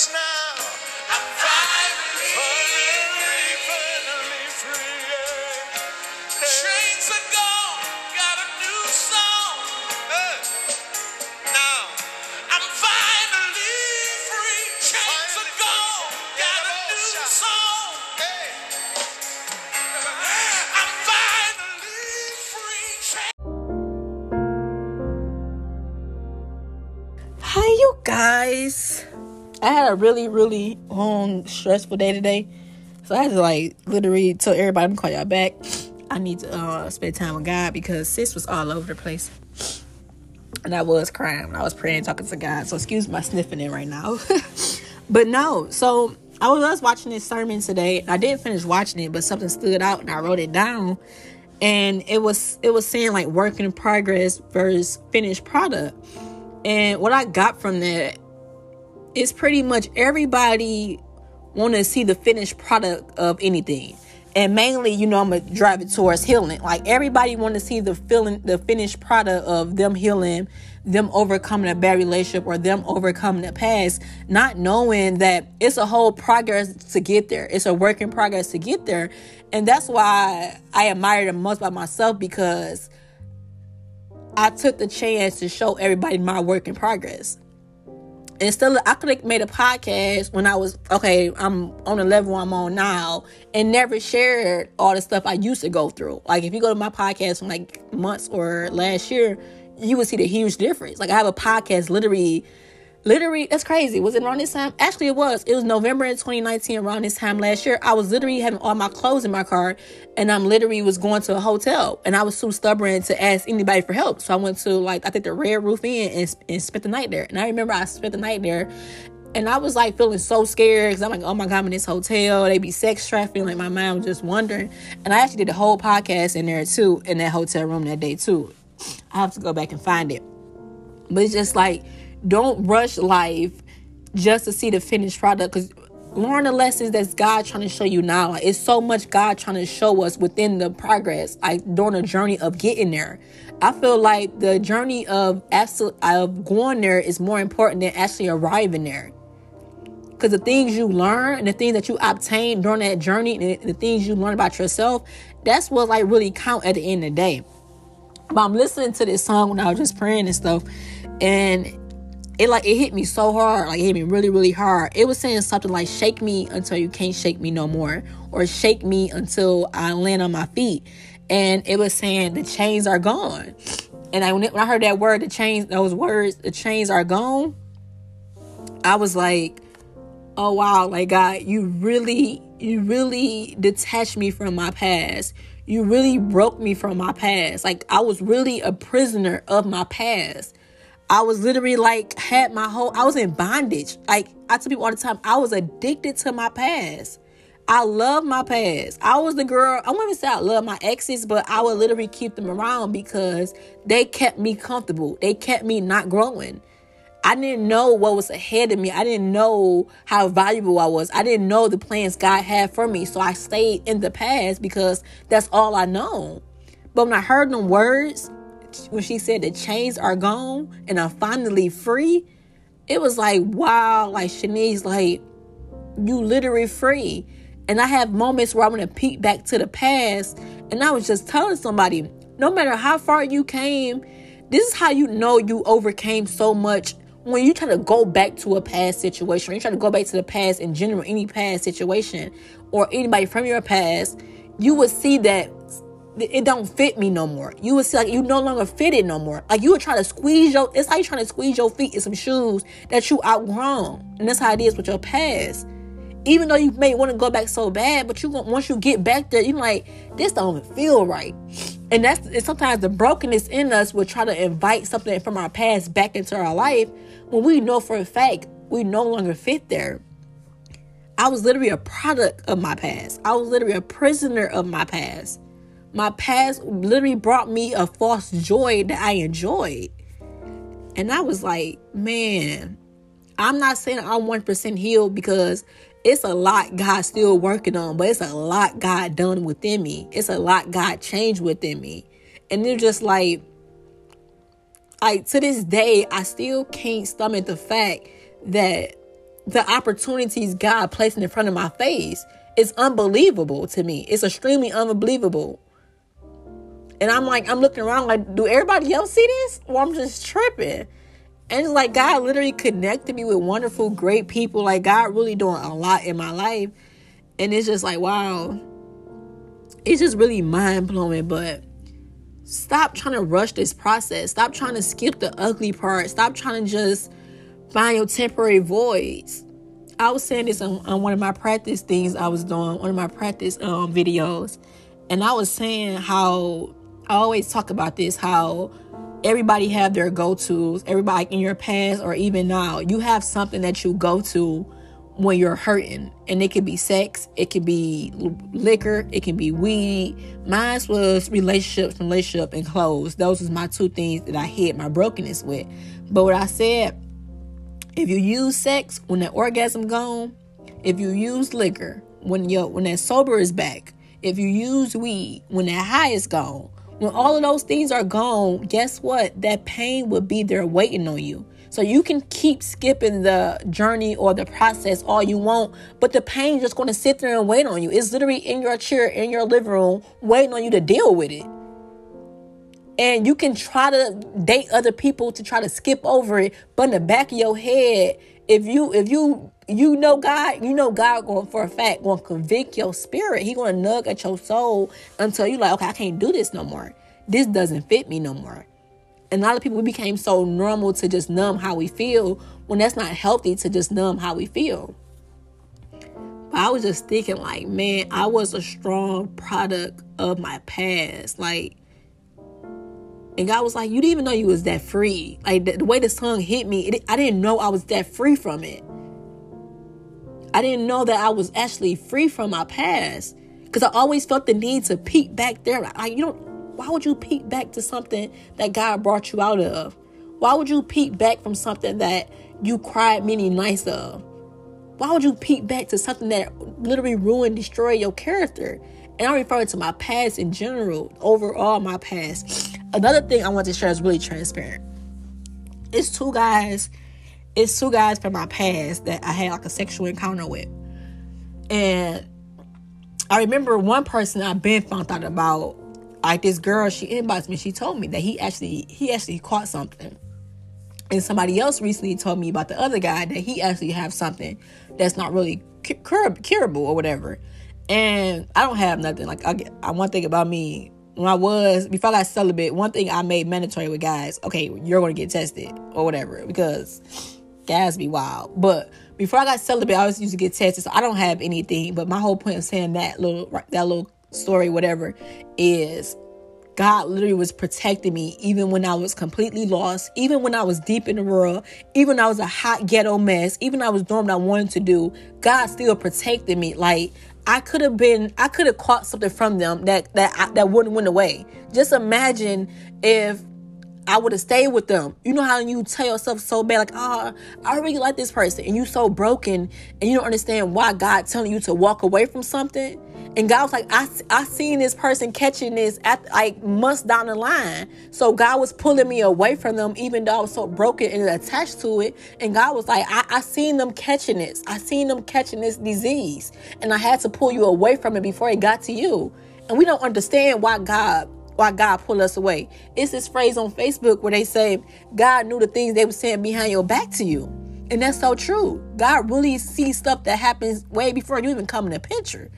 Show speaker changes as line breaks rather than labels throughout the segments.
this a
really, really long, stressful day today. So I had to, like, literally tell everybody I'm call y'all back. I need to uh, spend time with God because sis was all over the place. And I was crying. I was praying, talking to God. So excuse my sniffing in right now. but no, so I was watching this sermon today. I didn't finish watching it, but something stood out and I wrote it down. And it was it was saying like work in progress versus finished product. And what I got from that is pretty much everybody want to see the finished product of anything. And mainly, you know, I'm gonna drive it towards healing. Like everybody want to see the feeling, the finished product of them healing, them overcoming a bad relationship, or them overcoming the past, not knowing that it's a whole progress to get there. It's a work in progress to get there, and that's why I admire them most by myself because I took the chance to show everybody my work in progress. Instead, of, I could have made a podcast when I was okay. I'm on the level I'm on now, and never shared all the stuff I used to go through. Like if you go to my podcast from like months or last year, you would see the huge difference. Like I have a podcast literally literally that's crazy was it around this time actually it was it was november in 2019 around this time last year i was literally having all my clothes in my car and i'm literally was going to a hotel and i was too stubborn to ask anybody for help so i went to like i think the red roof inn and, and spent the night there and i remember i spent the night there and I was like feeling so scared because I'm like, oh my God, I'm in this hotel. They be sex trafficking. Like my mind was just wondering. And I actually did the whole podcast in there too, in that hotel room that day too. I have to go back and find it. But it's just like, don't rush life just to see the finished product because learn the lessons that's God trying to show you now. It's so much God trying to show us within the progress, like during the journey of getting there. I feel like the journey of absolute of going there is more important than actually arriving there. Because the things you learn and the things that you obtain during that journey and the things you learn about yourself, that's what like really count at the end of the day. But I'm listening to this song when I was just praying and stuff, and it like it hit me so hard like it hit me really really hard. It was saying something like shake me until you can't shake me no more or shake me until i land on my feet. And it was saying the chains are gone. And I, when i heard that word the chains those words the chains are gone i was like oh wow like god you really you really detached me from my past. You really broke me from my past. Like i was really a prisoner of my past I was literally like had my whole I was in bondage. Like I tell people all the time, I was addicted to my past. I love my past. I was the girl, I wouldn't say I love my exes, but I would literally keep them around because they kept me comfortable. They kept me not growing. I didn't know what was ahead of me. I didn't know how valuable I was. I didn't know the plans God had for me. So I stayed in the past because that's all I know. But when I heard them words, when she said the chains are gone and I'm finally free, it was like, wow, like Shanice, like you literally free. And I have moments where I want to peek back to the past. And I was just telling somebody, no matter how far you came, this is how you know you overcame so much. When you try to go back to a past situation, when you try to go back to the past in general, any past situation, or anybody from your past, you would see that it don't fit me no more. You would see like you no longer fit it no more. Like you would try to squeeze your it's like trying to squeeze your feet in some shoes that you outgrown. And that's how it is with your past. Even though you may want to go back so bad, but you once you get back there, you're like, this don't even feel right. And that's and sometimes the brokenness in us will try to invite something from our past back into our life when we know for a fact we no longer fit there. I was literally a product of my past. I was literally a prisoner of my past my past literally brought me a false joy that I enjoyed. And I was like, man, I'm not saying I'm 1% healed because it's a lot God still working on, but it's a lot God done within me. It's a lot God changed within me. And it's just like, like to this day, I still can't stomach the fact that the opportunities God placed in front of my face is unbelievable to me. It's extremely unbelievable. And I'm like, I'm looking around like, do everybody else see this? Or I'm just tripping. And it's like God literally connected me with wonderful, great people. Like God really doing a lot in my life. And it's just like, wow. It's just really mind blowing. But stop trying to rush this process. Stop trying to skip the ugly part. Stop trying to just find your temporary voids. I was saying this on, on one of my practice things I was doing, one of my practice um, videos. And I was saying how I always talk about this, how everybody have their go-tos everybody in your past or even now you have something that you go to when you're hurting. And it could be sex it could be liquor it can be weed. Mine was relationships relationship and clothes. Those was my two things that i hid my brokenness with. But what i said if you use sex when that orgasm gone if you use liquor when your when that sober is back if you use weed when that high is gone when all of those things are gone, guess what? That pain will be there waiting on you. So you can keep skipping the journey or the process all you want, but the pain is just going to sit there and wait on you. It's literally in your chair in your living room waiting on you to deal with it. And you can try to date other people to try to skip over it, but in the back of your head, if you if you you know God, you know God going for a fact going to convict your spirit. He going to nug at your soul until you like, okay, I can't do this no more. This doesn't fit me no more. And a lot of people we became so normal to just numb how we feel when that's not healthy to just numb how we feel. But I was just thinking, like, man, I was a strong product of my past. Like, and God was like, you didn't even know you was that free. Like the, the way the song hit me, it, I didn't know I was that free from it. I didn't know that I was actually free from my past because I always felt the need to peek back there. Like, you know, why would you peek back to something that God brought you out of? Why would you peek back from something that you cried many nights of? Why would you peek back to something that literally ruined, destroyed your character? And I'm referring to my past in general, overall, my past. Another thing I want to share is really transparent. It's two guys it's two guys from my past that I had like a sexual encounter with. And I remember one person I've been found out about, like this girl, she inboxed me, she told me that he actually he actually caught something. And somebody else recently told me about the other guy that he actually have something that's not really cur- curable or whatever. And I don't have nothing. Like I, I one thing about me, when I was before I got celibate, one thing I made mandatory with guys, okay, you're gonna get tested or whatever because guys be wild. But before I got celibate, I always used to get tested, so I don't have anything. But my whole point of saying that little that little story, whatever, is God literally was protecting me even when I was completely lost, even when I was deep in the world, even I was a hot ghetto mess, even I was doing what I wanted to do. God still protected me. Like I could have been, I could have caught something from them that that that wouldn't went away. Just imagine if I would have stayed with them. You know how you tell yourself so bad, like, oh, I really like this person, and you so broken, and you don't understand why God telling you to walk away from something. And God was like, I, I seen this person catching this at like months down the line. So God was pulling me away from them, even though I was so broken and attached to it. And God was like, I, I seen them catching this. I seen them catching this disease. And I had to pull you away from it before it got to you. And we don't understand why God why God pulled us away. It's this phrase on Facebook where they say God knew the things they were saying behind your back to you. And that's so true. God really sees stuff that happens way before you even come in the picture.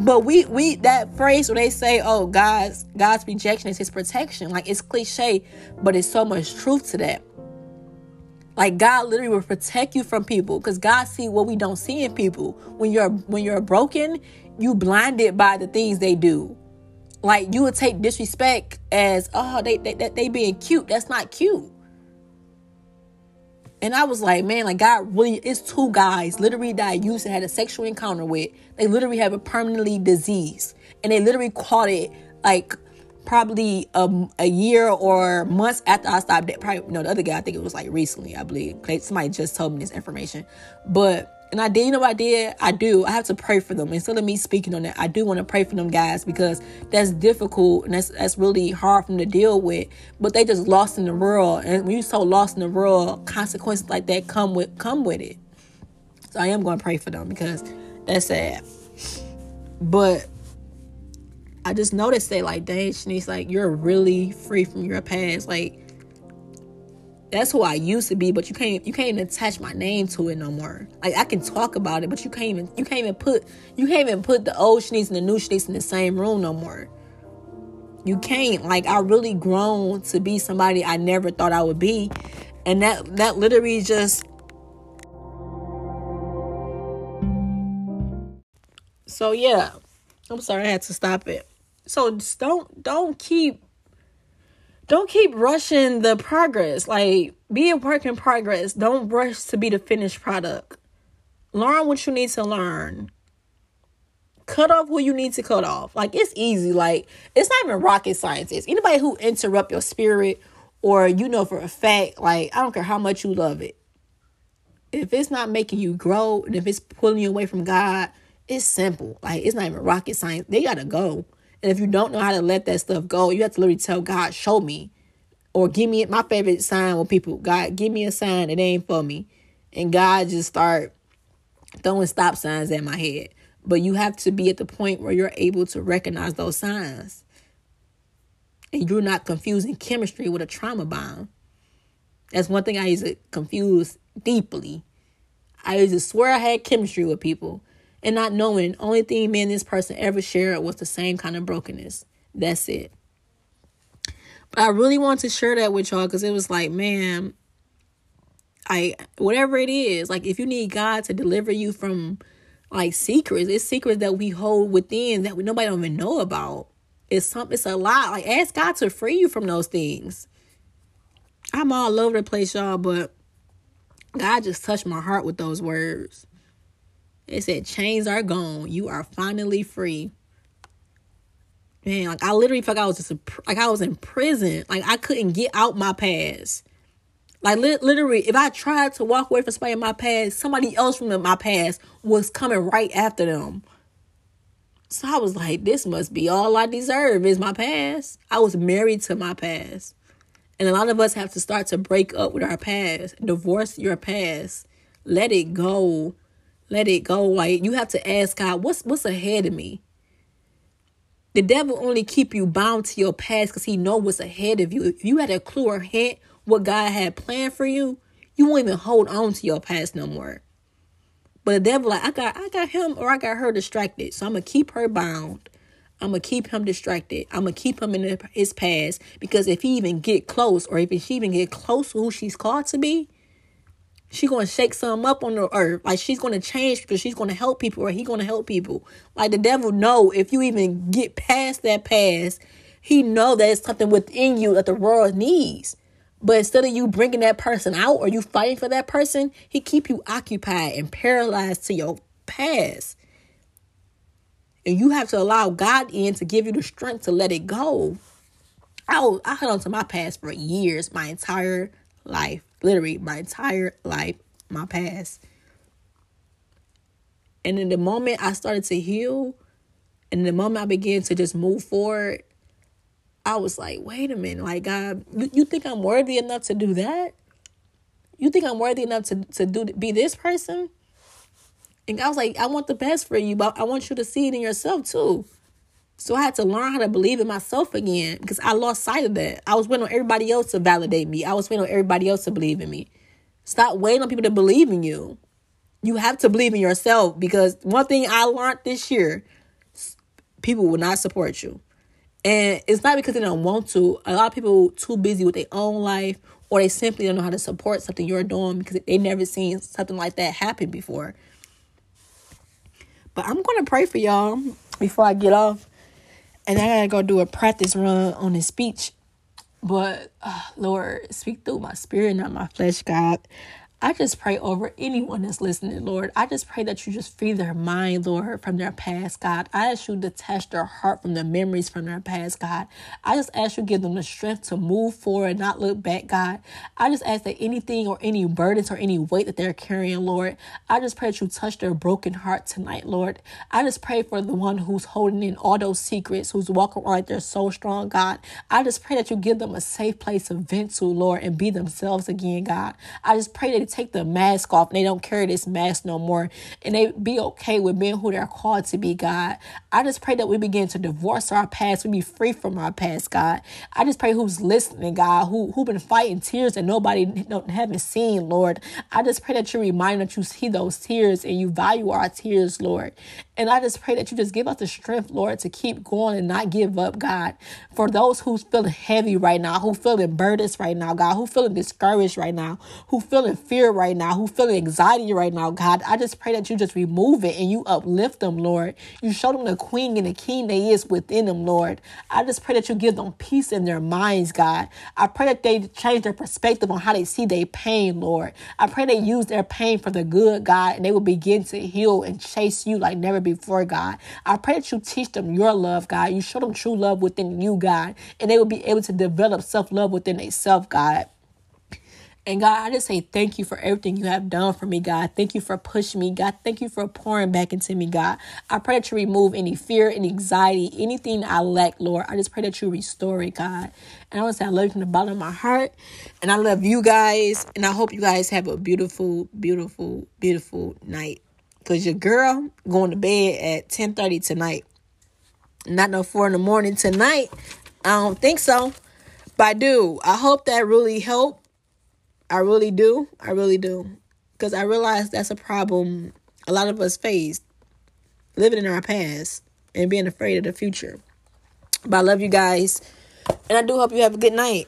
But we we that phrase where they say, "Oh, God's God's rejection is His protection," like it's cliche, but it's so much truth to that. Like God literally will protect you from people because God see what we don't see in people. When you're when you're broken, you blinded by the things they do. Like you would take disrespect as oh they they they being cute. That's not cute. And I was like, man, like God really it's two guys literally that I used to had a sexual encounter with. They literally have a permanently disease. And they literally caught it like probably a, a year or months after I stopped. That probably no, the other guy I think it was like recently, I believe. Somebody just told me this information. But and I did, you know I did? I do. I have to pray for them. Instead of me speaking on that, I do want to pray for them guys because that's difficult and that's that's really hard for them to deal with. But they just lost in the world. And when you're so lost in the world, consequences like that come with come with it. So I am going to pray for them because that's sad. But I just noticed that, like, dang, Shanice, like, you're really free from your past. Like, that's who I used to be, but you can't you can't even attach my name to it no more. Like I can talk about it, but you can't even you can't even put you can't even put the old Shanice and the new Shanice in the same room no more. You can't. Like I really grown to be somebody I never thought I would be. And that that literally just So yeah. I'm sorry I had to stop it. So just don't don't keep don't keep rushing the progress. Like be a work in progress. Don't rush to be the finished product. Learn what you need to learn. Cut off who you need to cut off. Like it's easy. Like it's not even rocket science. Anybody who interrupt your spirit or you know for a fact, like I don't care how much you love it. If it's not making you grow and if it's pulling you away from God, it's simple. Like it's not even rocket science. They gotta go. And if you don't know how to let that stuff go, you have to literally tell God, show me. Or give me my favorite sign when people, God, give me a sign that ain't for me. And God just start throwing stop signs at my head. But you have to be at the point where you're able to recognize those signs. And you're not confusing chemistry with a trauma bond. That's one thing I used to confuse deeply. I used to swear I had chemistry with people and not knowing only thing me and this person ever shared was the same kind of brokenness. That's it. But I really want to share that with y'all because it was like, man, I whatever it is, like if you need God to deliver you from like secrets, it's secrets that we hold within that we nobody don't even know about. It's something it's a lot. Like ask God to free you from those things. I'm all over the place, y'all, but God just touched my heart with those words. It said chains are gone. You are finally free. Man, like I literally felt like I was just a, like I was in prison. Like I couldn't get out my past. Like li- literally, if I tried to walk away from somebody in my past, somebody else from my past was coming right after them. So I was like, this must be all I deserve is my past. I was married to my past. And a lot of us have to start to break up with our past, divorce your past, let it go let it go. Like you have to ask God, what's what's ahead of me? The devil only keep you bound to your past because he know what's ahead of you. If you had a clue or hint what God had planned for you, you won't even hold on to your past no more. But the devil, like, I got I got him or I got her distracted. So I'm gonna keep her bound. I'm gonna keep him distracted. I'm gonna keep him in his past because if he even get close or if she even get close to who she's called to be, she gonna shake some up on the earth. Like she's gonna change because she's gonna help people or he gonna help people. Like the devil know if you even get past that past, he know that it's something within you that the world needs. But instead of you bringing that person out or you fighting for that person, he keep you occupied and paralyzed to your past. And you have to allow God in to give you the strength to let it go. I was, I held on to my past for years, my entire life literally my entire life, my past. And in the moment I started to heal, and the moment I began to just move forward, I was like, wait a minute, like God, you, you think I'm worthy enough to do that? You think I'm worthy enough to, to do be this person? And I was like, I want the best for you, but I want you to see it in yourself too. So I had to learn how to believe in myself again because I lost sight of that. I was waiting on everybody else to validate me. I was waiting on everybody else to believe in me. Stop waiting on people to believe in you. You have to believe in yourself because one thing I learned this year, people will not support you. And it's not because they don't want to. A lot of people too busy with their own life or they simply don't know how to support something you're doing because they never seen something like that happen before. But I'm going to pray for y'all before I get off and I gotta go do a practice run on his speech. But uh, Lord, speak through my spirit, not my flesh, God. I just pray over anyone that's listening, Lord. I just pray that you just free their mind, Lord, from their past, God. I ask you to detach their heart from the memories from their past, God. I just ask you to give them the strength to move forward and not look back, God. I just ask that anything or any burdens or any weight that they're carrying, Lord, I just pray that you touch their broken heart tonight, Lord. I just pray for the one who's holding in all those secrets, who's walking around like they're so strong, God. I just pray that you give them a safe place to vent to, Lord, and be themselves again, God. I just pray that take the mask off and they don't carry this mask no more and they be okay with being who they're called to be, God. I just pray that we begin to divorce our past, we be free from our past, God. I just pray who's listening, God, who who been fighting tears that nobody don't, haven't seen, Lord. I just pray that you remind that you see those tears and you value our tears, Lord. And I just pray that you just give us the strength, Lord, to keep going and not give up, God. For those who's feeling heavy right now, who feeling burdens right now, God, who feeling discouraged right now, who feeling fear right now, who feeling anxiety right now, God, I just pray that you just remove it and you uplift them, Lord. You show them the queen and the king that is within them, Lord. I just pray that you give them peace in their minds, God. I pray that they change their perspective on how they see their pain, Lord. I pray they use their pain for the good, God, and they will begin to heal and chase you like never before, God. I pray that you teach them your love, God. You show them true love within you, God, and they will be able to develop self love within themselves, God. And God, I just say thank you for everything you have done for me, God. Thank you for pushing me, God. Thank you for pouring back into me, God. I pray that you remove any fear, any anxiety, anything I lack, Lord. I just pray that you restore it, God. And I want to say I love you from the bottom of my heart. And I love you guys. And I hope you guys have a beautiful, beautiful, beautiful night. Because your girl going to bed at 10.30 tonight. Not no 4 in the morning tonight. I don't think so. But I do. I hope that really helped I really do. I really do. Because I realize that's a problem a lot of us face living in our past and being afraid of the future. But I love you guys. And I do hope you have a good night.